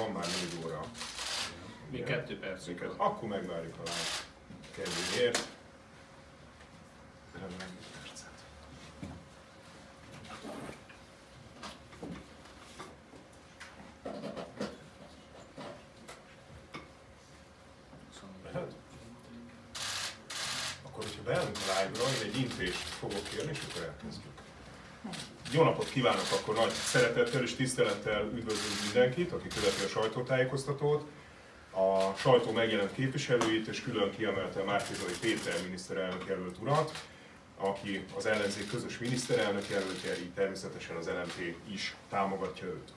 van már 4 óra. Még kettő perc. Akkor megvárjuk a live kedvéért. Akkor, hogyha beállunk a live-ra, én egy intést fogok kérni, és akkor elkezdjük. Jó napot kívánok akkor nagy szeretettel és tisztelettel üdvözlünk mindenkit, aki követi a sajtótájékoztatót, a sajtó megjelent képviselőit, és külön kiemelte Márkizai Péter miniszterelnök jelölt urat, aki az ellenzék közös miniszterelnök jelöltje, így természetesen az LMP is támogatja őt.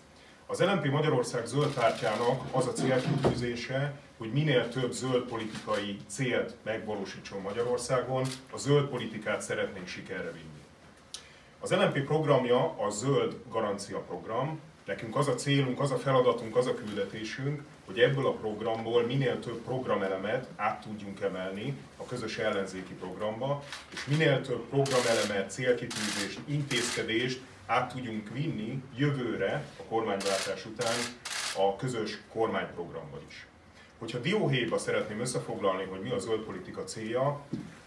Az LMP Magyarország zöld pártjának az a célkitűzése, hogy minél több zöld politikai célt megvalósítson Magyarországon, a zöld politikát szeretnénk sikerre vinni. Az LNP programja a zöld garancia program. Nekünk az a célunk, az a feladatunk, az a küldetésünk, hogy ebből a programból minél több programelemet át tudjunk emelni a közös ellenzéki programba, és minél több programelemet, célkitűzést, intézkedést át tudjunk vinni jövőre, a kormányváltás után a közös kormányprogramba is. Hogyha dióhéjba szeretném összefoglalni, hogy mi a zöld politika célja,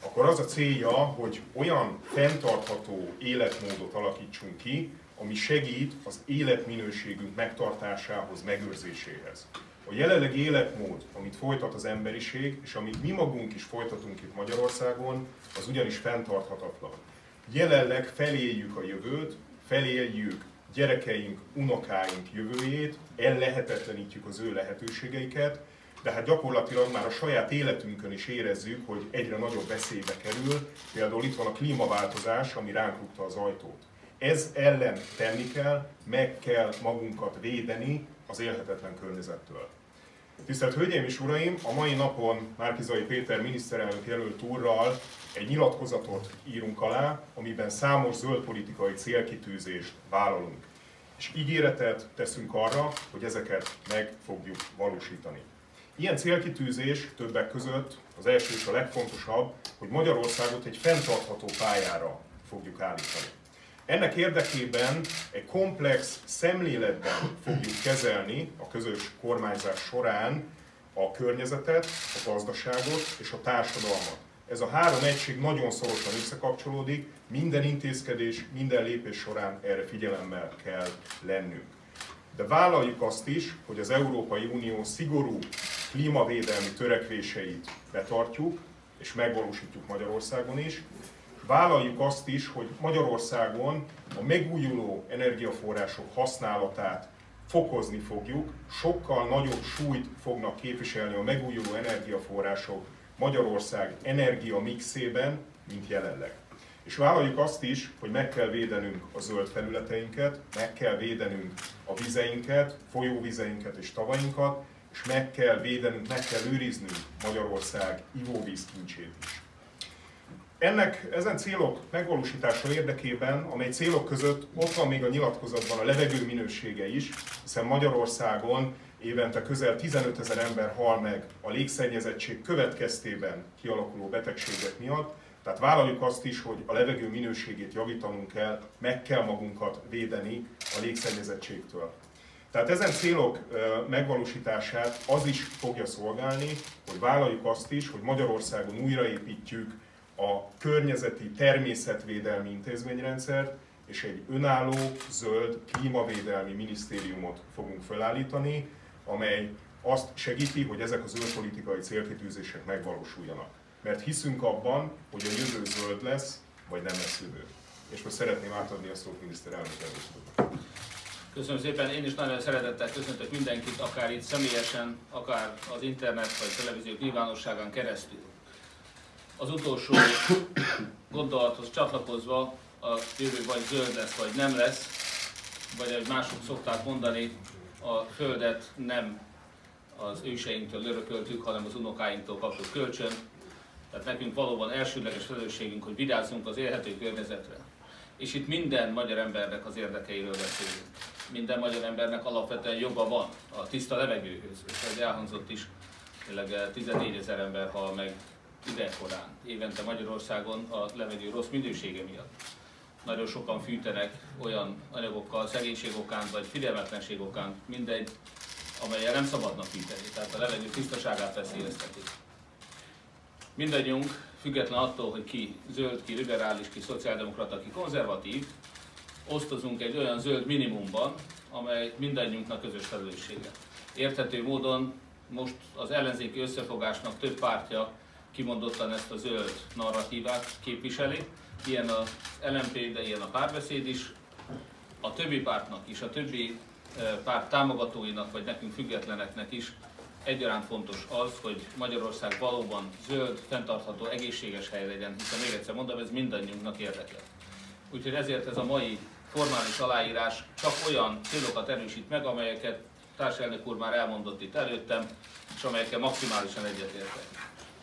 akkor az a célja, hogy olyan fenntartható életmódot alakítsunk ki, ami segít az életminőségünk megtartásához, megőrzéséhez. A jelenlegi életmód, amit folytat az emberiség, és amit mi magunk is folytatunk itt Magyarországon, az ugyanis fenntarthatatlan. Jelenleg feléljük a jövőt, feléljük gyerekeink, unokáink jövőjét, ellehetetlenítjük az ő lehetőségeiket, de hát gyakorlatilag már a saját életünkön is érezzük, hogy egyre nagyobb veszélybe kerül. Például itt van a klímaváltozás, ami ránk rúgta az ajtót. Ez ellen tenni kell, meg kell magunkat védeni az élhetetlen környezettől. Tisztelt Hölgyeim és Uraim, a mai napon Márkizai Péter miniszterelnök jelölt úrral egy nyilatkozatot írunk alá, amiben számos zöldpolitikai célkitűzést vállalunk. És ígéretet teszünk arra, hogy ezeket meg fogjuk valósítani. Ilyen célkitűzés többek között az első és a legfontosabb, hogy Magyarországot egy fenntartható pályára fogjuk állítani. Ennek érdekében egy komplex szemléletben fogjuk kezelni a közös kormányzás során a környezetet, a gazdaságot és a társadalmat. Ez a három egység nagyon szorosan összekapcsolódik, minden intézkedés, minden lépés során erre figyelemmel kell lennünk. De vállaljuk azt is, hogy az Európai Unió szigorú klímavédelmi törekvéseit betartjuk, és megvalósítjuk Magyarországon is. Vállaljuk azt is, hogy Magyarországon a megújuló energiaforrások használatát fokozni fogjuk, sokkal nagyobb súlyt fognak képviselni a megújuló energiaforrások Magyarország energia mixében, mint jelenleg. És vállaljuk azt is, hogy meg kell védenünk a zöld felületeinket, meg kell védenünk a vizeinket, folyóvizeinket és tavainkat, és meg kell védenünk, meg kell őriznünk Magyarország ivóvíz kincsét is. Ennek, ezen célok megvalósítása érdekében, amely célok között ott van még a nyilatkozatban a levegő minősége is, hiszen Magyarországon évente közel 15 ezer ember hal meg a légszennyezettség következtében kialakuló betegségek miatt, tehát vállaljuk azt is, hogy a levegő minőségét javítanunk kell, meg kell magunkat védeni a légszennyezettségtől. Tehát ezen célok megvalósítását az is fogja szolgálni, hogy vállaljuk azt is, hogy Magyarországon újraépítjük a környezeti természetvédelmi intézményrendszert, és egy önálló, zöld, klímavédelmi minisztériumot fogunk felállítani, amely azt segíti, hogy ezek a zöld politikai célkitűzések megvalósuljanak. Mert hiszünk abban, hogy a jövő zöld lesz, vagy nem lesz jövő. És most szeretném átadni a szót miniszterelnök először. Köszönöm szépen, én is nagyon szeretettel köszöntök mindenkit, akár itt személyesen, akár az internet vagy televízió nyilvánosságán keresztül. Az utolsó gondolathoz csatlakozva a jövő vagy zöld lesz, vagy nem lesz, vagy ahogy mások szokták mondani, a Földet nem az őseinktől örököltük, hanem az unokáinktól kaptuk kölcsön. Tehát nekünk valóban elsődleges felelősségünk, hogy vigyázzunk az élhető környezetre. És itt minden magyar embernek az érdekeiről beszélünk minden magyar embernek alapvetően joga van a tiszta levegőhöz, és ez elhangzott is, tényleg 14 eh, ezer ember hal meg idekorán, évente Magyarországon a levegő rossz minősége miatt. Nagyon sokan fűtenek olyan anyagokkal, szegénység okán vagy figyelmetlenség okán, mindegy, amelyel nem szabadna fűteni, tehát a levegő tisztaságát veszélyezteti. Mindannyiunk, független attól, hogy ki zöld, ki liberális, ki szociáldemokrata, ki konzervatív, osztozunk egy olyan zöld minimumban, amely mindannyiunknak közös felelőssége. Érthető módon most az ellenzéki összefogásnak több pártja kimondottan ezt a zöld narratívát képviseli, ilyen az LMP, de ilyen a párbeszéd is. A többi pártnak is, a többi párt támogatóinak, vagy nekünk függetleneknek is egyaránt fontos az, hogy Magyarország valóban zöld, fenntartható, egészséges hely legyen, hiszen még egyszer mondom, ez mindannyiunknak érdeke. Úgyhogy ezért ez a mai formális aláírás csak olyan célokat erősít meg, amelyeket társelnök úr már elmondott itt előttem, és amelyekkel maximálisan egyetértek.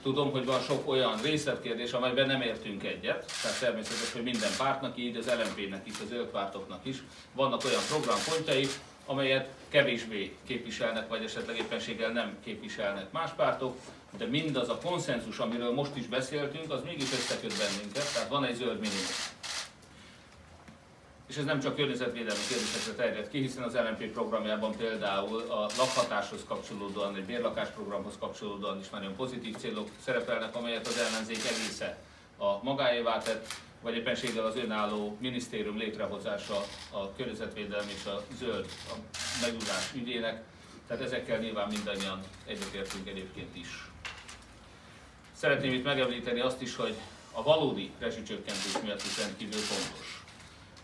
Tudom, hogy van sok olyan részletkérdés, amelyben nem értünk egyet, tehát természetes, hogy minden pártnak, így az LMP-nek is, az pártoknak is vannak olyan programpontjai, amelyet kevésbé képviselnek, vagy esetleg éppenséggel nem képviselnek más pártok, de mindaz a konszenzus, amiről most is beszéltünk, az mégis összeköt bennünket, tehát van egy zöld minimum. És ez nem csak környezetvédelmi kérdésekre terjed ki, hiszen az LNP programjában például a lakhatáshoz kapcsolódóan, egy bérlakásprogramhoz kapcsolódóan is nagyon pozitív célok szerepelnek, amelyet az ellenzék egésze a magáévá tett, vagy éppenséggel az önálló minisztérium létrehozása a környezetvédelmi és a zöld a megújulás ügyének, tehát ezekkel nyilván mindannyian egyetértünk egyébként is. Szeretném itt megemlíteni azt is, hogy a valódi rezsicsökkentés miatt is rendkívül fontos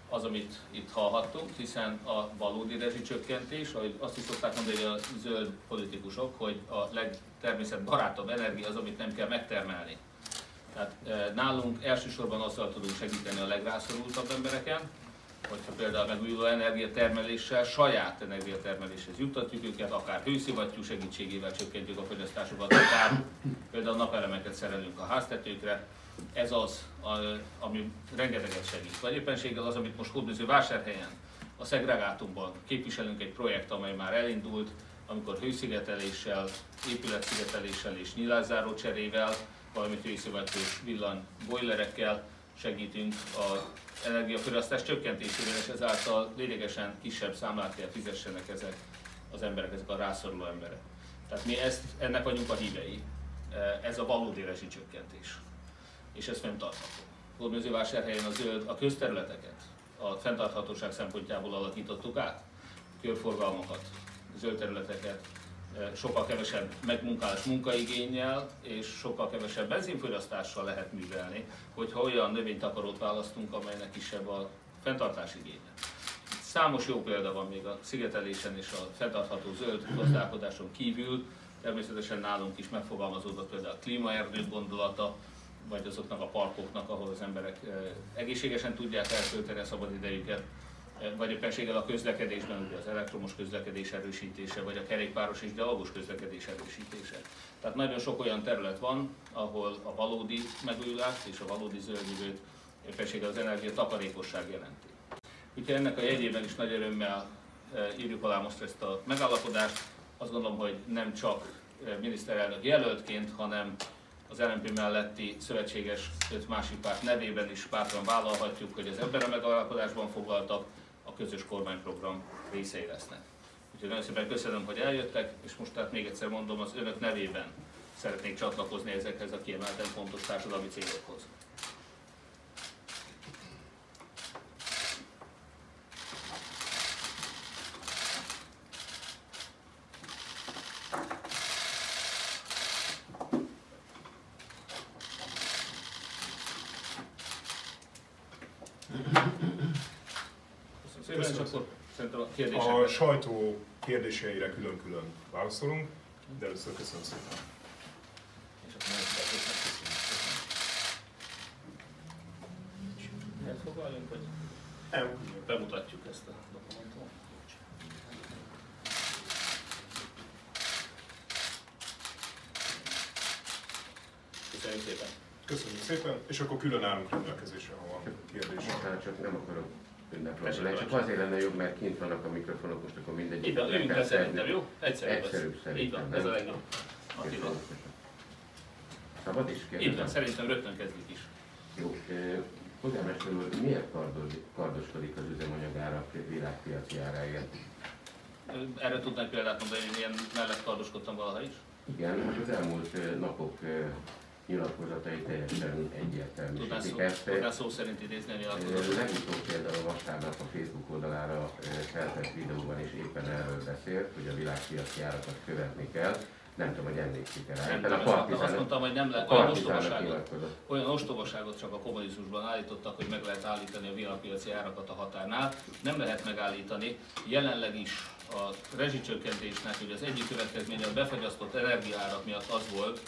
az, amit itt hallhattunk, hiszen a valódi rezsicsökkentés, ahogy azt is szokták mondani a zöld politikusok, hogy a legtermészetbarátabb energia az, amit nem kell megtermelni. Tehát e, nálunk elsősorban azzal tudunk segíteni a legrászorultabb embereken, hogyha például megújuló energiatermeléssel, saját energiatermeléshez juttatjuk őket, akár hőszivattyú segítségével csökkentjük a fogyasztásokat, akár például napelemeket szerelünk a háztetőkre, ez az, ami rengeteget segít. Vagy éppenséggel az, amit most Hódműző vásárhelyen, a szegregátumban képviselünk egy projekt, amely már elindult, amikor hőszigeteléssel, épületszigeteléssel és nyilázáró cserével, valamint hőszivattyús villan bojlerekkel segítünk a energiafogyasztás csökkentésében, és ezáltal lényegesen kisebb számlát kell fizessenek ezek az emberek, ezek a rászoruló emberek. Tehát mi ezt, ennek vagyunk a hívei. Ez a valódi rezsicsökkentés és ez fenntartható. Hódmezővásárhelyen a zöld a közterületeket a fenntarthatóság szempontjából alakítottuk át, körforgalmakat, zöld területeket, sokkal kevesebb megmunkálás munkaigényel és sokkal kevesebb benzinfogyasztással lehet művelni, hogyha olyan növénytakarót választunk, amelynek kisebb a fenntartás igénye. Számos jó példa van még a szigetelésen és a fenntartható zöld gazdálkodáson kívül, természetesen nálunk is megfogalmazódott például a klímaerdő gondolata, vagy azoknak a parkoknak, ahol az emberek egészségesen tudják eltölteni a szabadidejüket, vagy éppenséggel a közlekedésben, ugye az elektromos közlekedés erősítése, vagy a kerékpáros és gyalogos közlekedés erősítése. Tehát nagyon sok olyan terület van, ahol a valódi megújulást és a valódi zöld jövőt éppenséggel az energia takarékosság jelenti. Úgyhogy ennek a jegyében is nagy örömmel írjuk alá most ezt a megállapodást. Azt gondolom, hogy nem csak miniszterelnök jelöltként, hanem az LNP melletti szövetséges öt másik párt nevében is bátran vállalhatjuk, hogy az ebben a megalapodásban foglaltak a közös kormányprogram részei lesznek. Úgyhogy nagyon szépen köszönöm, hogy eljöttek, és most tehát még egyszer mondom, az önök nevében szeretnék csatlakozni ezekhez a kiemelten fontos társadalmi célokhoz. A sajtó kérdéseire külön-külön válaszolunk, de először köszönöm szépen. És akkor Elfoglaljunk, vagy bemutatjuk ezt a dokumentumot? Köszönjük szépen! Köszönjük szépen, és akkor külön állunk rendelkezésre, ha van kérdés. Csak nem akarok ünnepnapra. Csak azért lenne jobb, mert kint vannak a mikrofonok, most akkor mindegy. Így van, üljünk le szerintem, jó? Egyszerűbb, Egyszerűbb szerintem. Így van, ez a legjobb. Szabad is kérdezni? Így van, szerintem rögtön kezdjük is. Jó. Polgármester úr, miért kardoskodik az üzemanyagárak világpiaci áráért? Erre tudnánk példát mondani, hogy milyen mellett kardoskodtam valaha is? Igen, most az elmúlt napok nyilatkozatai teljesen egyértelműsítik ezt. Szó szerint idézni a nyilatkozatot? Legutóbb például vasárnap a Facebook oldalára feltett videóban is éppen erről beszélt, hogy a világpiaci árakat követni kell. Nem tudom, hogy emlékszik rá. Nem tudom, partizán, azt mondtam, hogy nem lehet olyan ostobaságot, olyan ostobaságot csak a kommunizmusban állítottak, hogy meg lehet állítani a világpiaci árakat a határnál. Nem lehet megállítani. Jelenleg is a rezsicsökkentésnek hogy az egyik következménye a befagyasztott energiaárak miatt az volt,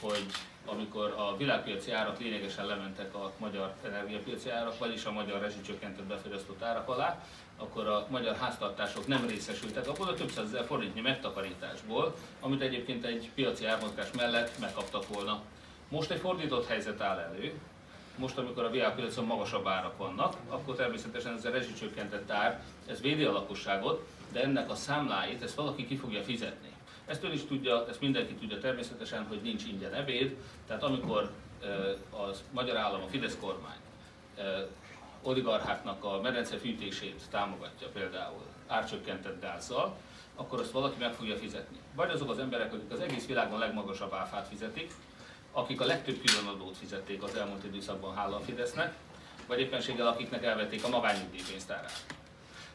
hogy amikor a világpiaci árak lényegesen lementek a magyar energiapiaci árak, vagyis a magyar rezsicsökkentett befagyasztott árak alá, akkor a magyar háztartások nem részesültek abból a több százezer forintnyi megtakarításból, amit egyébként egy piaci ármozgás mellett megkaptak volna. Most egy fordított helyzet áll elő, most, amikor a világpiacon magasabb árak vannak, akkor természetesen ez a rezsicsökkentett ár, ez védi a lakosságot, de ennek a számláit, ezt valaki ki fogja fizetni. Ezt ön is tudja, ezt mindenki tudja természetesen, hogy nincs ingyen ebéd, tehát amikor a magyar állam, a Fidesz kormány oligarcháknak a medence fűtését támogatja például árcsökkentett gázzal, akkor azt valaki meg fogja fizetni. Vagy azok az emberek, akik az egész világon legmagasabb áfát fizetik, akik a legtöbb különadót fizették az elmúlt időszakban hála a Fidesznek, vagy éppenséggel akiknek elvették a magányugdíjpénztárát.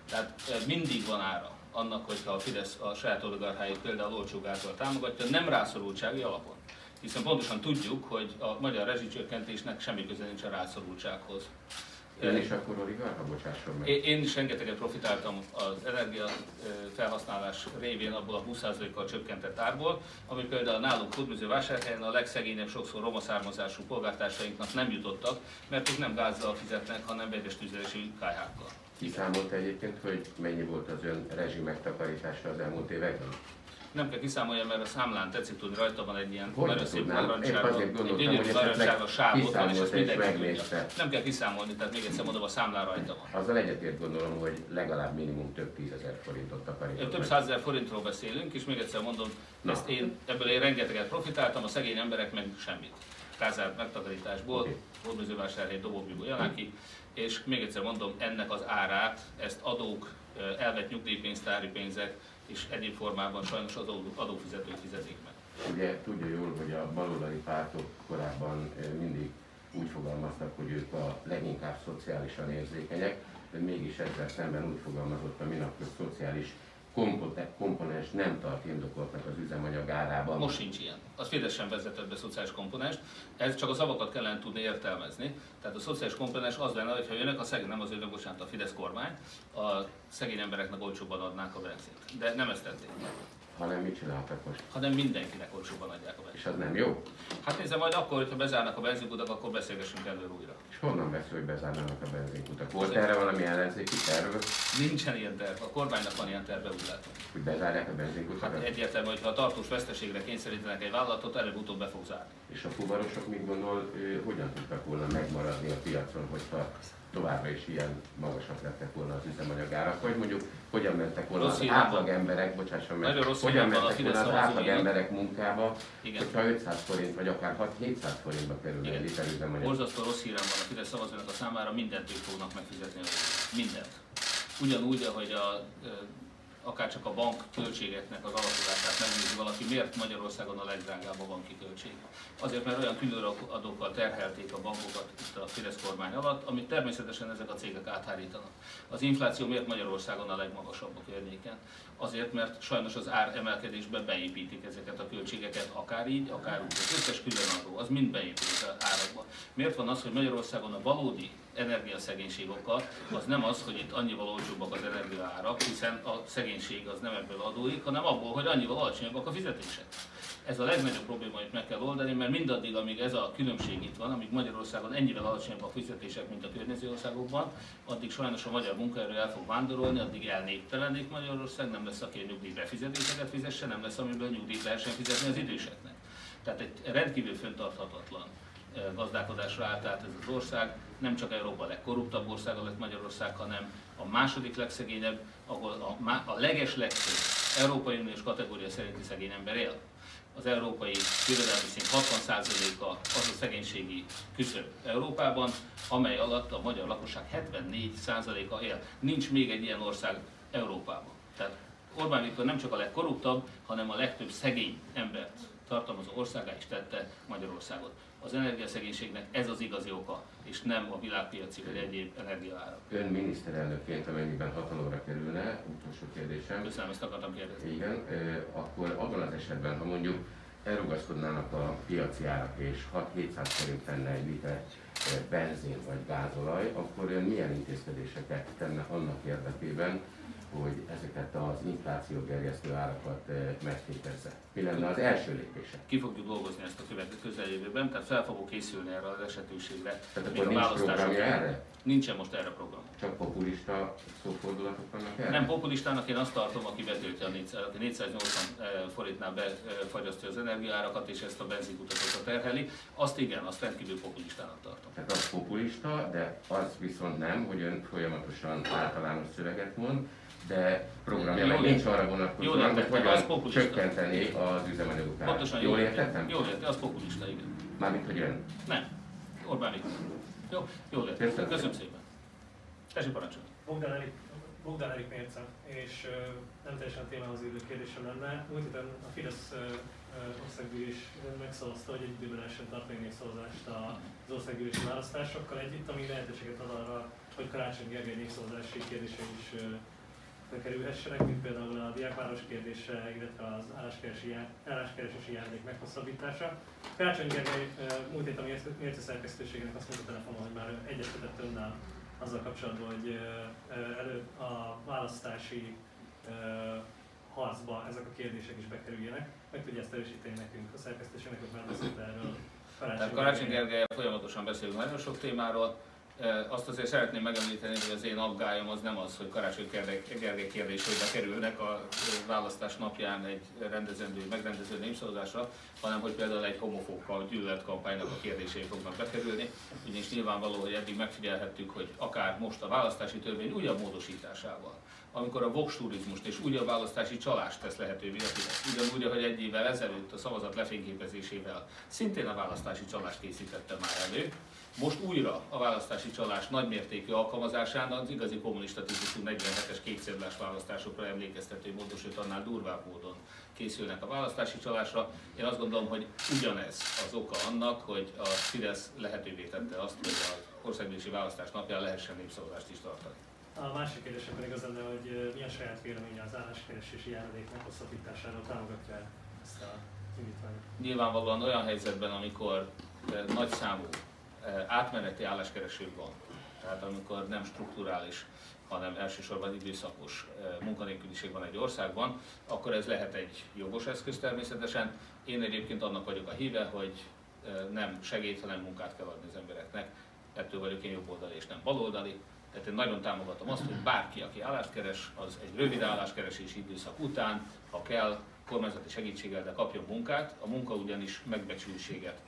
Tehát mindig van ára annak, hogyha a Fidesz a saját oligarcháit például olcsó gázzal támogatja, nem rászorultsági alapon. Hiszen pontosan tudjuk, hogy a magyar rezsicsökkentésnek semmi köze nincs a rászorultsághoz. Ön is akkor oligarcha, bocsásson meg. Én is rengeteget profitáltam az energia felhasználás révén abból a 20%-kal csökkentett árból, ami például nálunk Hódműző vásárhelyen a legszegényebb, sokszor roma származású polgártársainknak nem jutottak, mert ők nem gázzal fizetnek, hanem vegyes tüzelési kályhákkal. Kiszámolta egyébként, hogy mennyi volt az ön rezsi megtakarítása az elmúlt években? nem kell kiszámolni, mert a számlán tetszik tudni, rajta van egy ilyen nagyon szép narancsága, egy gyönyörű van, és ezt mindenki Nem kell kiszámolni, tehát még egyszer mondom, a számlán rajta van. Azzal egyetért gondolom, hogy legalább minimum több tízezer forintot takarított. Több százezer forintról beszélünk, és még egyszer mondom, Na. ezt én, ebből én rengeteget profitáltam, a szegény emberek meg semmit. Kázár megtakarításból, okay. Hódműzővásárhely, Dobóbibó, Janáki, és még egyszer mondom, ennek az árát, ezt adók, elvett nyugdíjpénztári pénzek, és egyéb formában sajnos az adófizetők fizetik meg. Ugye tudja jól, hogy a baloldali pártok korábban mindig úgy fogalmaztak, hogy ők a leginkább szociálisan érzékenyek, de mégis ezzel szemben úgy fogalmazott a minap, hogy szociális komponens nem tart indokoltnak az üzemanyag árában. Most sincs ilyen. Az Fidesz sem vezetett be szociális komponens. Ez csak a szavakat kellene tudni értelmezni. Tehát a szociális komponens az lenne, hogyha jönnek a szegény, nem az önök, bocsánat, a Fidesz kormány, a szegény embereknek olcsóbban adnák a benzint. De nem ezt tették hanem mit csináltak most? Hanem mindenkinek olcsóban adják a benzint. És az nem jó? Hát nézze, majd akkor, hogyha bezárnak a benzinkutak, akkor beszélgessünk előre újra. És honnan vesz, hogy bezárnának a benzinkutak? Volt erre valami ellenzéki terv? Nincsen ilyen terv. A kormánynak van ilyen terve, úgy látom. Hogy bezárják a benzinkutakat? Hát egyértelmű, hogy ha a tartós veszteségre kényszerítenek egy vállalatot, előbb-utóbb be fog zárni. És a fuvarosok mit gondol, hogyan tudtak volna megmaradni a piacon, hogyha továbbra is ilyen magasak lettek volna az üzemanyagárak, vagy mondjuk hogyan mentek volna rossz az átlag emberek, bocsásson meg, hogyan mentek volna az átlag emberek munkába, Igen. hogyha 500 forint vagy akár 700 forintba kerül egy liter üzemanyag. Borzasztó rossz hírem van a Fidesz szavazónak a számára, mindent ők fognak megfizetni. Mindent. Ugyanúgy, ahogy a akár csak a bank költségeknek az alakulását megnézi valaki, miért Magyarországon a legdrágább a banki költség. Azért, mert olyan különadókkal terhelték a bankokat itt a Fidesz kormány alatt, amit természetesen ezek a cégek áthárítanak. Az infláció miért Magyarországon a legmagasabb a környéken? Azért, mert sajnos az ár emelkedésbe beépítik ezeket a költségeket, akár így, akár úgy. Az összes különadó, az mind beépít az árakba. Miért van az, hogy Magyarországon a valódi energiaszegénység oka, az nem az, hogy itt annyival olcsóbbak az energiaárak, hiszen a szegénység az nem ebből adódik, hanem abból, hogy annyival alacsonyabbak a fizetések. Ez a legnagyobb probléma, amit meg kell oldani, mert mindaddig, amíg ez a különbség itt van, amíg Magyarországon ennyivel alacsonyabb a fizetések, mint a környező országokban, addig sajnos a magyar munkaerő el fog vándorolni, addig elnéptelenik Magyarország, nem lesz, aki a nyugdíjbefizetéseket fizesse, nem lesz, amiből nyugdíjt lehessen fizetni az időseknek. Tehát egy rendkívül föntarthatatlan gazdálkodásra állt át ez az ország. Nem csak Európa legkorruptabb országa lett Magyarország, hanem a második legszegényebb, ahol a, a leges legtöbb Európai Uniós kategória szerinti szegény ember él. Az európai jövedelmi szint 60%-a az a szegénységi küszöb Európában, amely alatt a magyar lakosság 74%-a él. Nincs még egy ilyen ország Európában. Tehát Orbán Viktor nem csak a legkorruptabb, hanem a legtöbb szegény embert tartalmazó országá is tette Magyarországot. Az energiaszegénységnek ez az igazi oka, és nem a világpiaci vagy egyéb energiaárak. Ön miniszterelnökként, amennyiben hatalomra kerülne, utolsó kérdésem. Köszönöm, ezt akartam kérdezni. Igen, akkor abban az esetben, ha mondjuk elrugaszkodnának a piaci árak, és 6-700 forint lenne egy liter benzin vagy gázolaj, akkor ön milyen intézkedéseket tenne annak érdekében, hogy ezeket az infláció gerjesztő árakat eh, megtétezze. Mi lenne az első lépése? Ki fogjuk dolgozni ezt a következő közeljövőben, tehát fel fogok készülni erre az esetőségre. Tehát akkor nincs programja erre? Nincsen most erre program. Csak populista szófordulatok vannak erre? Nem populistának, én azt tartom, aki betölti a 480 eh, forintnál befagyasztja az energiárakat, és ezt a benzinkutatókat terheli. Azt igen, azt rendkívül populistának tartom. Tehát az populista, de az viszont nem, hogy ön folyamatosan általános szöveget mond, de programja meg nincs arra vonatkozóan, hogy hogyan csökkenteni az üzemanyagok árát. Pontosan, jól értettem? Jól értettem, az populista, igen. Mármint, hogy ön? Nem. Orbán Viktor. Jó, jól értettem. Köszönöm szépen. Tessék parancsolni. Bogdan Erik, Bogdan Erik Mérce, és uh, nem teljesen témához írő kérdésem lenne. Múlt héten a Fidesz uh, országgyűlés megszavazta, hogy egy időben essen tartani népszavazást az országgyűlési választásokkal együtt, ami lehetőséget ad arra, hogy Karácsony Gergely népszavazási kérdése is uh, bekerülhessenek, mint például a diákváros kérdése, illetve az álláskeresési járdék meghosszabbítása. Karácsony Gergely múlt héten a Mérce szerkesztőségének azt mondta telefonon, hogy már egyeztetett önnel azzal kapcsolatban, hogy elő a választási harcba ezek a kérdések is bekerüljenek. Meg tudja ezt erősíteni nekünk a szerkesztőségnek, hogy már beszélt erről. Karácsony, Karácsony Gergely folyamatosan beszélünk nagyon sok témáról, azt azért szeretném megemlíteni, hogy az én aggályom az nem az, hogy Karácsony Gergely kérdéseibe kerülnek a választás napján egy rendezendő, megrendező népszavazásra, hanem hogy például egy homofób gyűlöletkampánynak a kérdései fognak bekerülni. Ugyanis nyilvánvaló, hogy eddig megfigyelhettük, hogy akár most a választási törvény újabb módosításával, amikor a vox turizmust és újabb választási csalást tesz lehetővé. Ugyanúgy, ahogy egy évvel ezelőtt a szavazat lefényképezésével szintén a választási csalást készítette már elő, most újra a választási csalás nagymértékű alkalmazásán az igazi kommunista típusú 47-es kékszedlás választásokra emlékeztető módon, sőt annál durvább módon készülnek a választási csalásra. Én azt gondolom, hogy ugyanez az oka annak, hogy a Fidesz lehetővé tette azt, hogy az országgyűlési választás napján lehessen népszavazást is tartani. A másik kérdésem pedig az lenne, hogy milyen saját véleménye az álláskeresési járadék meghosszabbításáról támogatja ezt a indítványt? Nyilvánvalóan olyan helyzetben, amikor nagy számú átmeneti álláskereső van, tehát amikor nem strukturális, hanem elsősorban időszakos munkanélküliség van egy országban, akkor ez lehet egy jogos eszköz természetesen. Én egyébként annak vagyok a híve, hogy nem segít, hanem munkát kell adni az embereknek. Ettől vagyok én jobboldali és nem baloldali. Tehát én nagyon támogatom azt, hogy bárki, aki állást keres, az egy rövid álláskeresési időszak után, ha kell, kormányzati segítséggel, de kapjon munkát. A munka ugyanis megbecsültséget,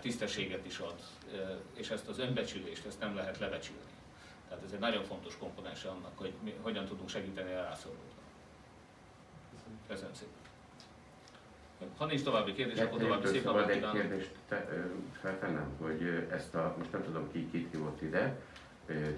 tisztességet is ad és ezt az önbecsülést, ezt nem lehet lebecsülni. Tehát ez egy nagyon fontos komponense annak, hogy mi, hogyan tudunk segíteni a rászorulóknak. Köszönöm szépen. Ha nincs további kérdés, akkor további szép napot egy kérdést feltennem, hogy ezt a, most nem tudom ki kit hívott ide,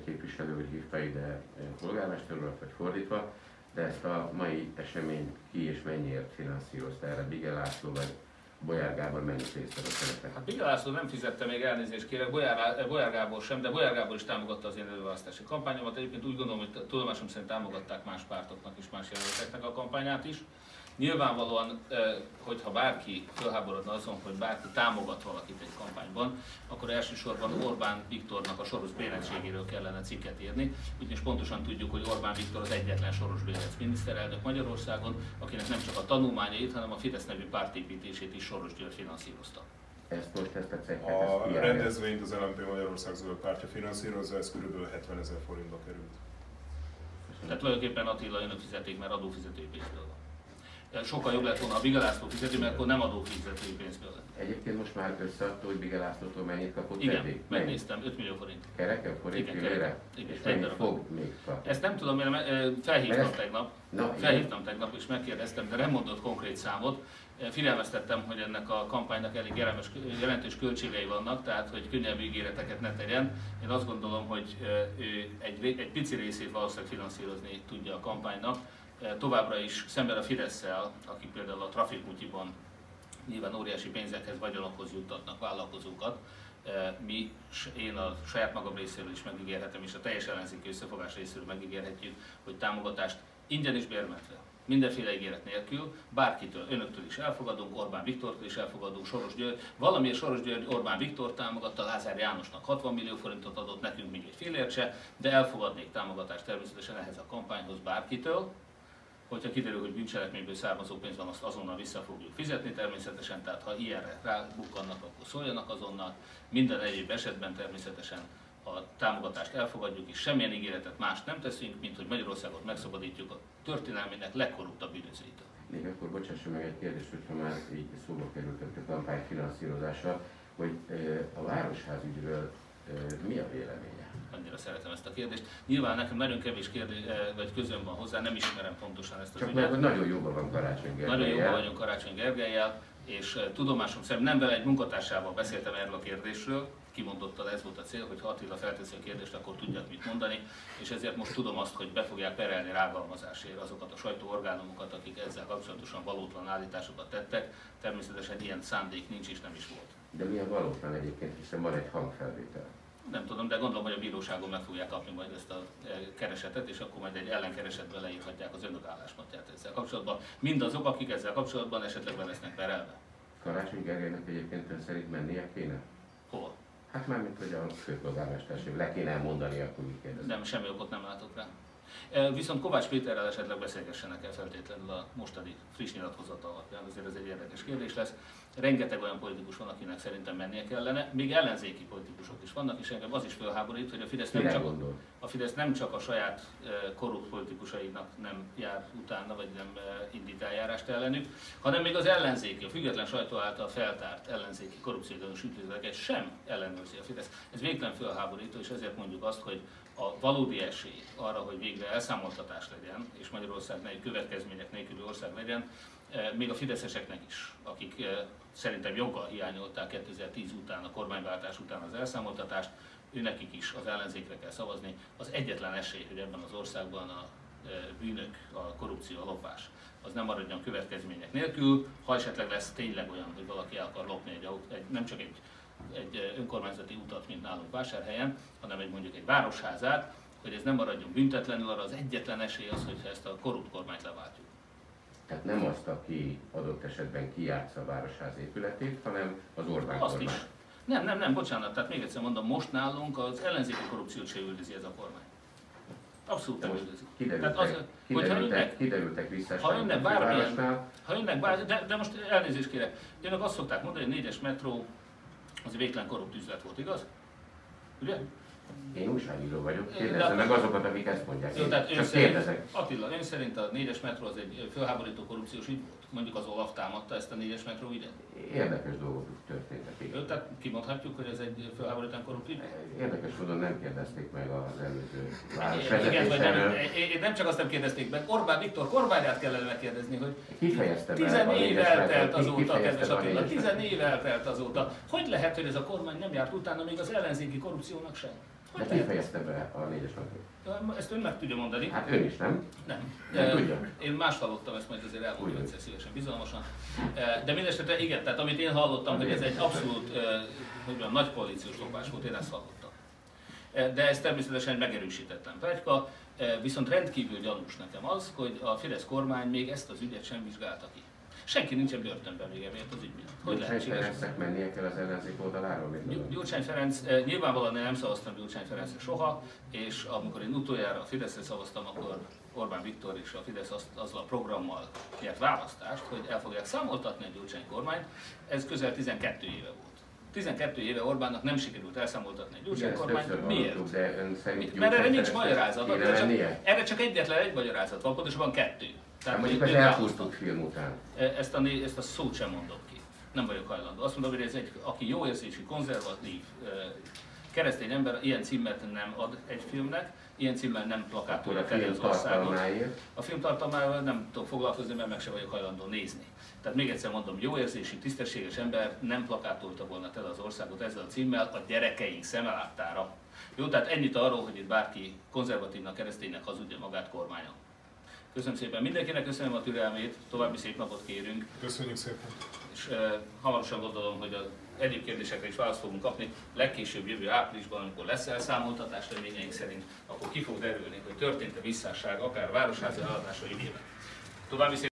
képviselő hívta ide polgármester urat, vagy fordítva, de ezt a mai eseményt ki és mennyiért finanszírozta erre Bigel László, vagy Bolyár Gábor mennyit részt vett a szerepet? Hát Bigel László nem fizette még elnézést kérek, Bolyár, Bolyár Gábor sem, de Bolyár Gábor is támogatta az én előválasztási kampányomat. Egyébként úgy gondolom, hogy tudomásom szerint támogatták más pártoknak és más jelölteknek a kampányát is. Nyilvánvalóan, hogyha bárki fölháborodna azon, hogy bárki támogat valakit egy kampányban, akkor elsősorban Orbán Viktornak a soros bénetségéről kellene cikket írni, ugyanis pontosan tudjuk, hogy Orbán Viktor az egyetlen soros bénec miniszterelnök Magyarországon, akinek nem csak a tanulmányait, hanem a Fidesz nevű pártépítését is Soros György finanszírozta. Ezt most ezt a cekket, A rendezvényt az LMP Magyarország Zöld Pártja finanszírozza, ez kb. 70 ezer forintba került. Tehát tulajdonképpen Attila önök fizetik, mert adófizetői pénzből van sokkal jobb lett volna a Bigalászló fizeti, mert akkor nem adófizetői pénzből lett. Egyébként most már összeadta, hogy Bigalászlótól mennyit kapott Igen, eddig? megnéztem, 5 millió forint. Kereken forint Igen, kereken. Igen, és mennyit fog még kapni? Ezt nem tudom, mert felhívtam ezt... tegnap, Na, felhívtam igen. tegnap és megkérdeztem, de nem mondott konkrét számot. Figyelmeztettem, hogy ennek a kampánynak elég jelentős, jelentős költségei vannak, tehát hogy könnyebb ígéreteket ne tegyen. Én azt gondolom, hogy ő egy, egy pici részét valószínűleg finanszírozni tudja a kampánynak, továbbra is szemben a fidesz akik például a trafikmutyiban nyilván óriási pénzekhez, vagyonokhoz juttatnak vállalkozókat, mi, én a saját magam részéről is megígérhetem, és a teljes ellenzéki összefogás részéről megígérhetjük, hogy támogatást ingyen és bérmentve. Mindenféle ígéret nélkül, bárkitől, önöktől is elfogadunk, Orbán Viktortól is elfogadunk, Soros György, valamiért Soros György Orbán Viktor támogatta, Lázár Jánosnak 60 millió forintot adott, nekünk még egy félért se, de elfogadnék támogatást természetesen ehhez a kampányhoz bárkitől, hogyha kiderül, hogy bűncselekményből származó pénz van, azt azonnal vissza fogjuk fizetni természetesen, tehát ha ilyenre rábukkannak, akkor szóljanak azonnal. Minden egyéb esetben természetesen a támogatást elfogadjuk, és semmilyen ígéretet más nem teszünk, mint hogy Magyarországot megszabadítjuk a történelmének legkorruptabb bűnözőitől. Még akkor bocsásson meg egy kérdést, hogyha már így szóba került a kampány finanszírozása, hogy a Városház mi a véleménye? Annyira szeretem ezt a kérdést. Nyilván nekem nagyon kevés kérdés, vagy közön van hozzá, nem ismerem pontosan ezt az Csak ügyet. nagyon jóban van Karácsony Gergelyel. Nagyon jóban vagyunk Karácsony Gergelyel, és tudomásom szerint nem vele egy munkatársával beszéltem erről a kérdésről, kimondottan ez volt a cél, hogy ha Attila felteszi a kérdést, akkor tudjak mit mondani, és ezért most tudom azt, hogy be fogják perelni rágalmazásért azokat a sajtóorgánumokat, akik ezzel kapcsolatosan valótlan állításokat tettek. Természetesen ilyen szándék nincs és nem is volt. De milyen valótlan egyébként, hiszen van egy hangfelvétel. Nem tudom, de gondolom, hogy a bíróságon meg fogják kapni majd ezt a e, keresetet, és akkor majd egy ellenkeresetbe leírhatják az önök álláspontját ezzel kapcsolatban. Mindazok, akik ezzel kapcsolatban esetleg be lesznek perelve. Karácsony Gergelynek egyébként ön szerint mennie kéne? Hova? Hát már mint hogy a főpolgármesterség le kéne mondani, akkor úgy kérdezem. Nem, semmi okot nem látok rá. Viszont Kovács Péterrel esetleg beszélgessenek el feltétlenül a mostani friss nyilatkozata alapján, azért ez egy érdekes kérdés lesz. Rengeteg olyan politikus van, akinek szerintem mennie kellene, még ellenzéki politikusok is vannak, és engem az is felháborít, hogy a Fidesz nem, csak, a Fidesz nem csak a saját korrupt politikusainak nem jár utána, vagy nem indít eljárást ellenük, hanem még az ellenzéki, a független sajtó által feltárt ellenzéki korrupciógyanús ügyleteket sem ellenőrzi a Fidesz. Ez végtelen felháborító, és ezért mondjuk azt, hogy a valódi esély arra, hogy végre elszámoltatás legyen, és Magyarország egy következmények nélküli ország legyen, eh, még a fideszeseknek is, akik eh, szerintem joggal hiányolták 2010 után, a kormányváltás után az elszámoltatást, ő nekik is az ellenzékre kell szavazni. Az egyetlen esély, hogy ebben az országban a eh, bűnök, a korrupció, a lopás, az nem maradjon következmények nélkül, ha esetleg lesz tényleg olyan, hogy valaki el akar lopni egy, egy nem csak egy egy önkormányzati utat, mint nálunk Vásárhelyen, hanem egy mondjuk egy városházát, hogy ez nem maradjon büntetlenül, arra az egyetlen esély az, hogyha ezt a korrupt kormányt leváltjuk. Tehát nem azt, aki adott esetben kijátsza a városház épületét, hanem az Orbán azt kormány. Is. Nem, nem, nem, bocsánat, tehát még egyszer mondom, most nálunk az ellenzéki korrupciót se üldözi ez a kormány. Abszolút nem üldözi. Kiderültek, az, kiderültek, önnek, kiderültek ha önnek bármilyen, ha önnek bár, de, de, most elnézést kérek, önök azt szokták mondani, hogy a négyes metró az végtelen korrupt üzlet volt, igaz? Ugye? Én újságíró vagyok, kérdezzem meg azokat, akik ezt mondják. Jó, tehát Csak szerint, kérdezek. Attila, ön szerint a négyes metró az egy fölháborító korrupciós ügy volt? Mondjuk az Olaf támadta ezt a négyes metró ügyet? Érdekes dolgok történtek. Jó, tehát kimondhatjuk, hogy ez egy fölháborítóan korrupt ügy? Érdekes módon nem kérdezték meg az előző Igen, vagy nem, nem csak azt nem kérdezték meg, Orbán Viktor kormányát kellene megkérdezni, hogy Kifejezte 14 eltelt azóta, kedves Attila, 14 eltelt azóta. Hogy lehet, hogy ez a kormány nem járt utána még az ellenzéki korrupciónak sem? De ki fejezte be a négyes napi? Ezt ön meg tudja mondani. Hát ön is, nem? Nem. nem tudja. Én más hallottam, ezt majd azért elmondom egyszer szívesen, bizalmasan. De mindesetre igen, tehát amit én hallottam, hogy ez egy abszolút hogy mondjam, nagy koalíciós lopás volt, én ezt hallottam. De ez természetesen megerősítetlen plegyka, viszont rendkívül gyanús nekem az, hogy a Fidesz kormány még ezt az ügyet sem vizsgálta ki. Senki nincsen börtönben még emiatt az ügy miatt. Hogy Gyurcsány Ferencnek mennie kell az ellenzék oldaláról? Gyurcsány Ferenc, eh, nyilvánvalóan nem szavaztam Gyurcsány Ferencre soha, és amikor én utoljára a Fideszre szavaztam, akkor Orbán Viktor és a Fidesz azt, azzal a programmal kért választást, hogy el fogják számoltatni a Gyurcsány kormányt. Ez közel 12 éve volt. 12 éve Orbánnak nem sikerült elszámoltatni egy Gyurcsány kormányt. Miért? De ön Mert erre nincs magyarázat. Erre csak egyetlen egy magyarázat van, pontosabban kettő. Tehát mondjuk az elpusztult film után. E, ezt a, ezt a szót sem mondom ki. Nem vagyok hajlandó. Azt mondom, hogy ez egy, aki jó érzésű, konzervatív, e, keresztény ember ilyen címet nem ad egy filmnek, ilyen címmel nem plakátolja fel az országot. A film tartalmával nem tudok foglalkozni, mert meg se vagyok hajlandó nézni. Tehát még egyszer mondom, jó érzésű, tisztességes ember nem plakátolta volna el az országot ezzel a címmel a gyerekeink szemelátára. Jó, tehát ennyit arról, hogy itt bárki konzervatívnak, kereszténynek hazudja magát kormánya. Köszönöm szépen mindenkinek, köszönöm a türelmét, további szép napot kérünk, Köszönjük szépen. és uh, hamarosan gondolom, hogy az egyéb kérdésekre is választ fogunk kapni. Legkésőbb jövő áprilisban, amikor lesz elszámoltatás reményeink szerint, akkor ki fog derülni, hogy történt-e visszásság, akár városházi eladásai idében. További szép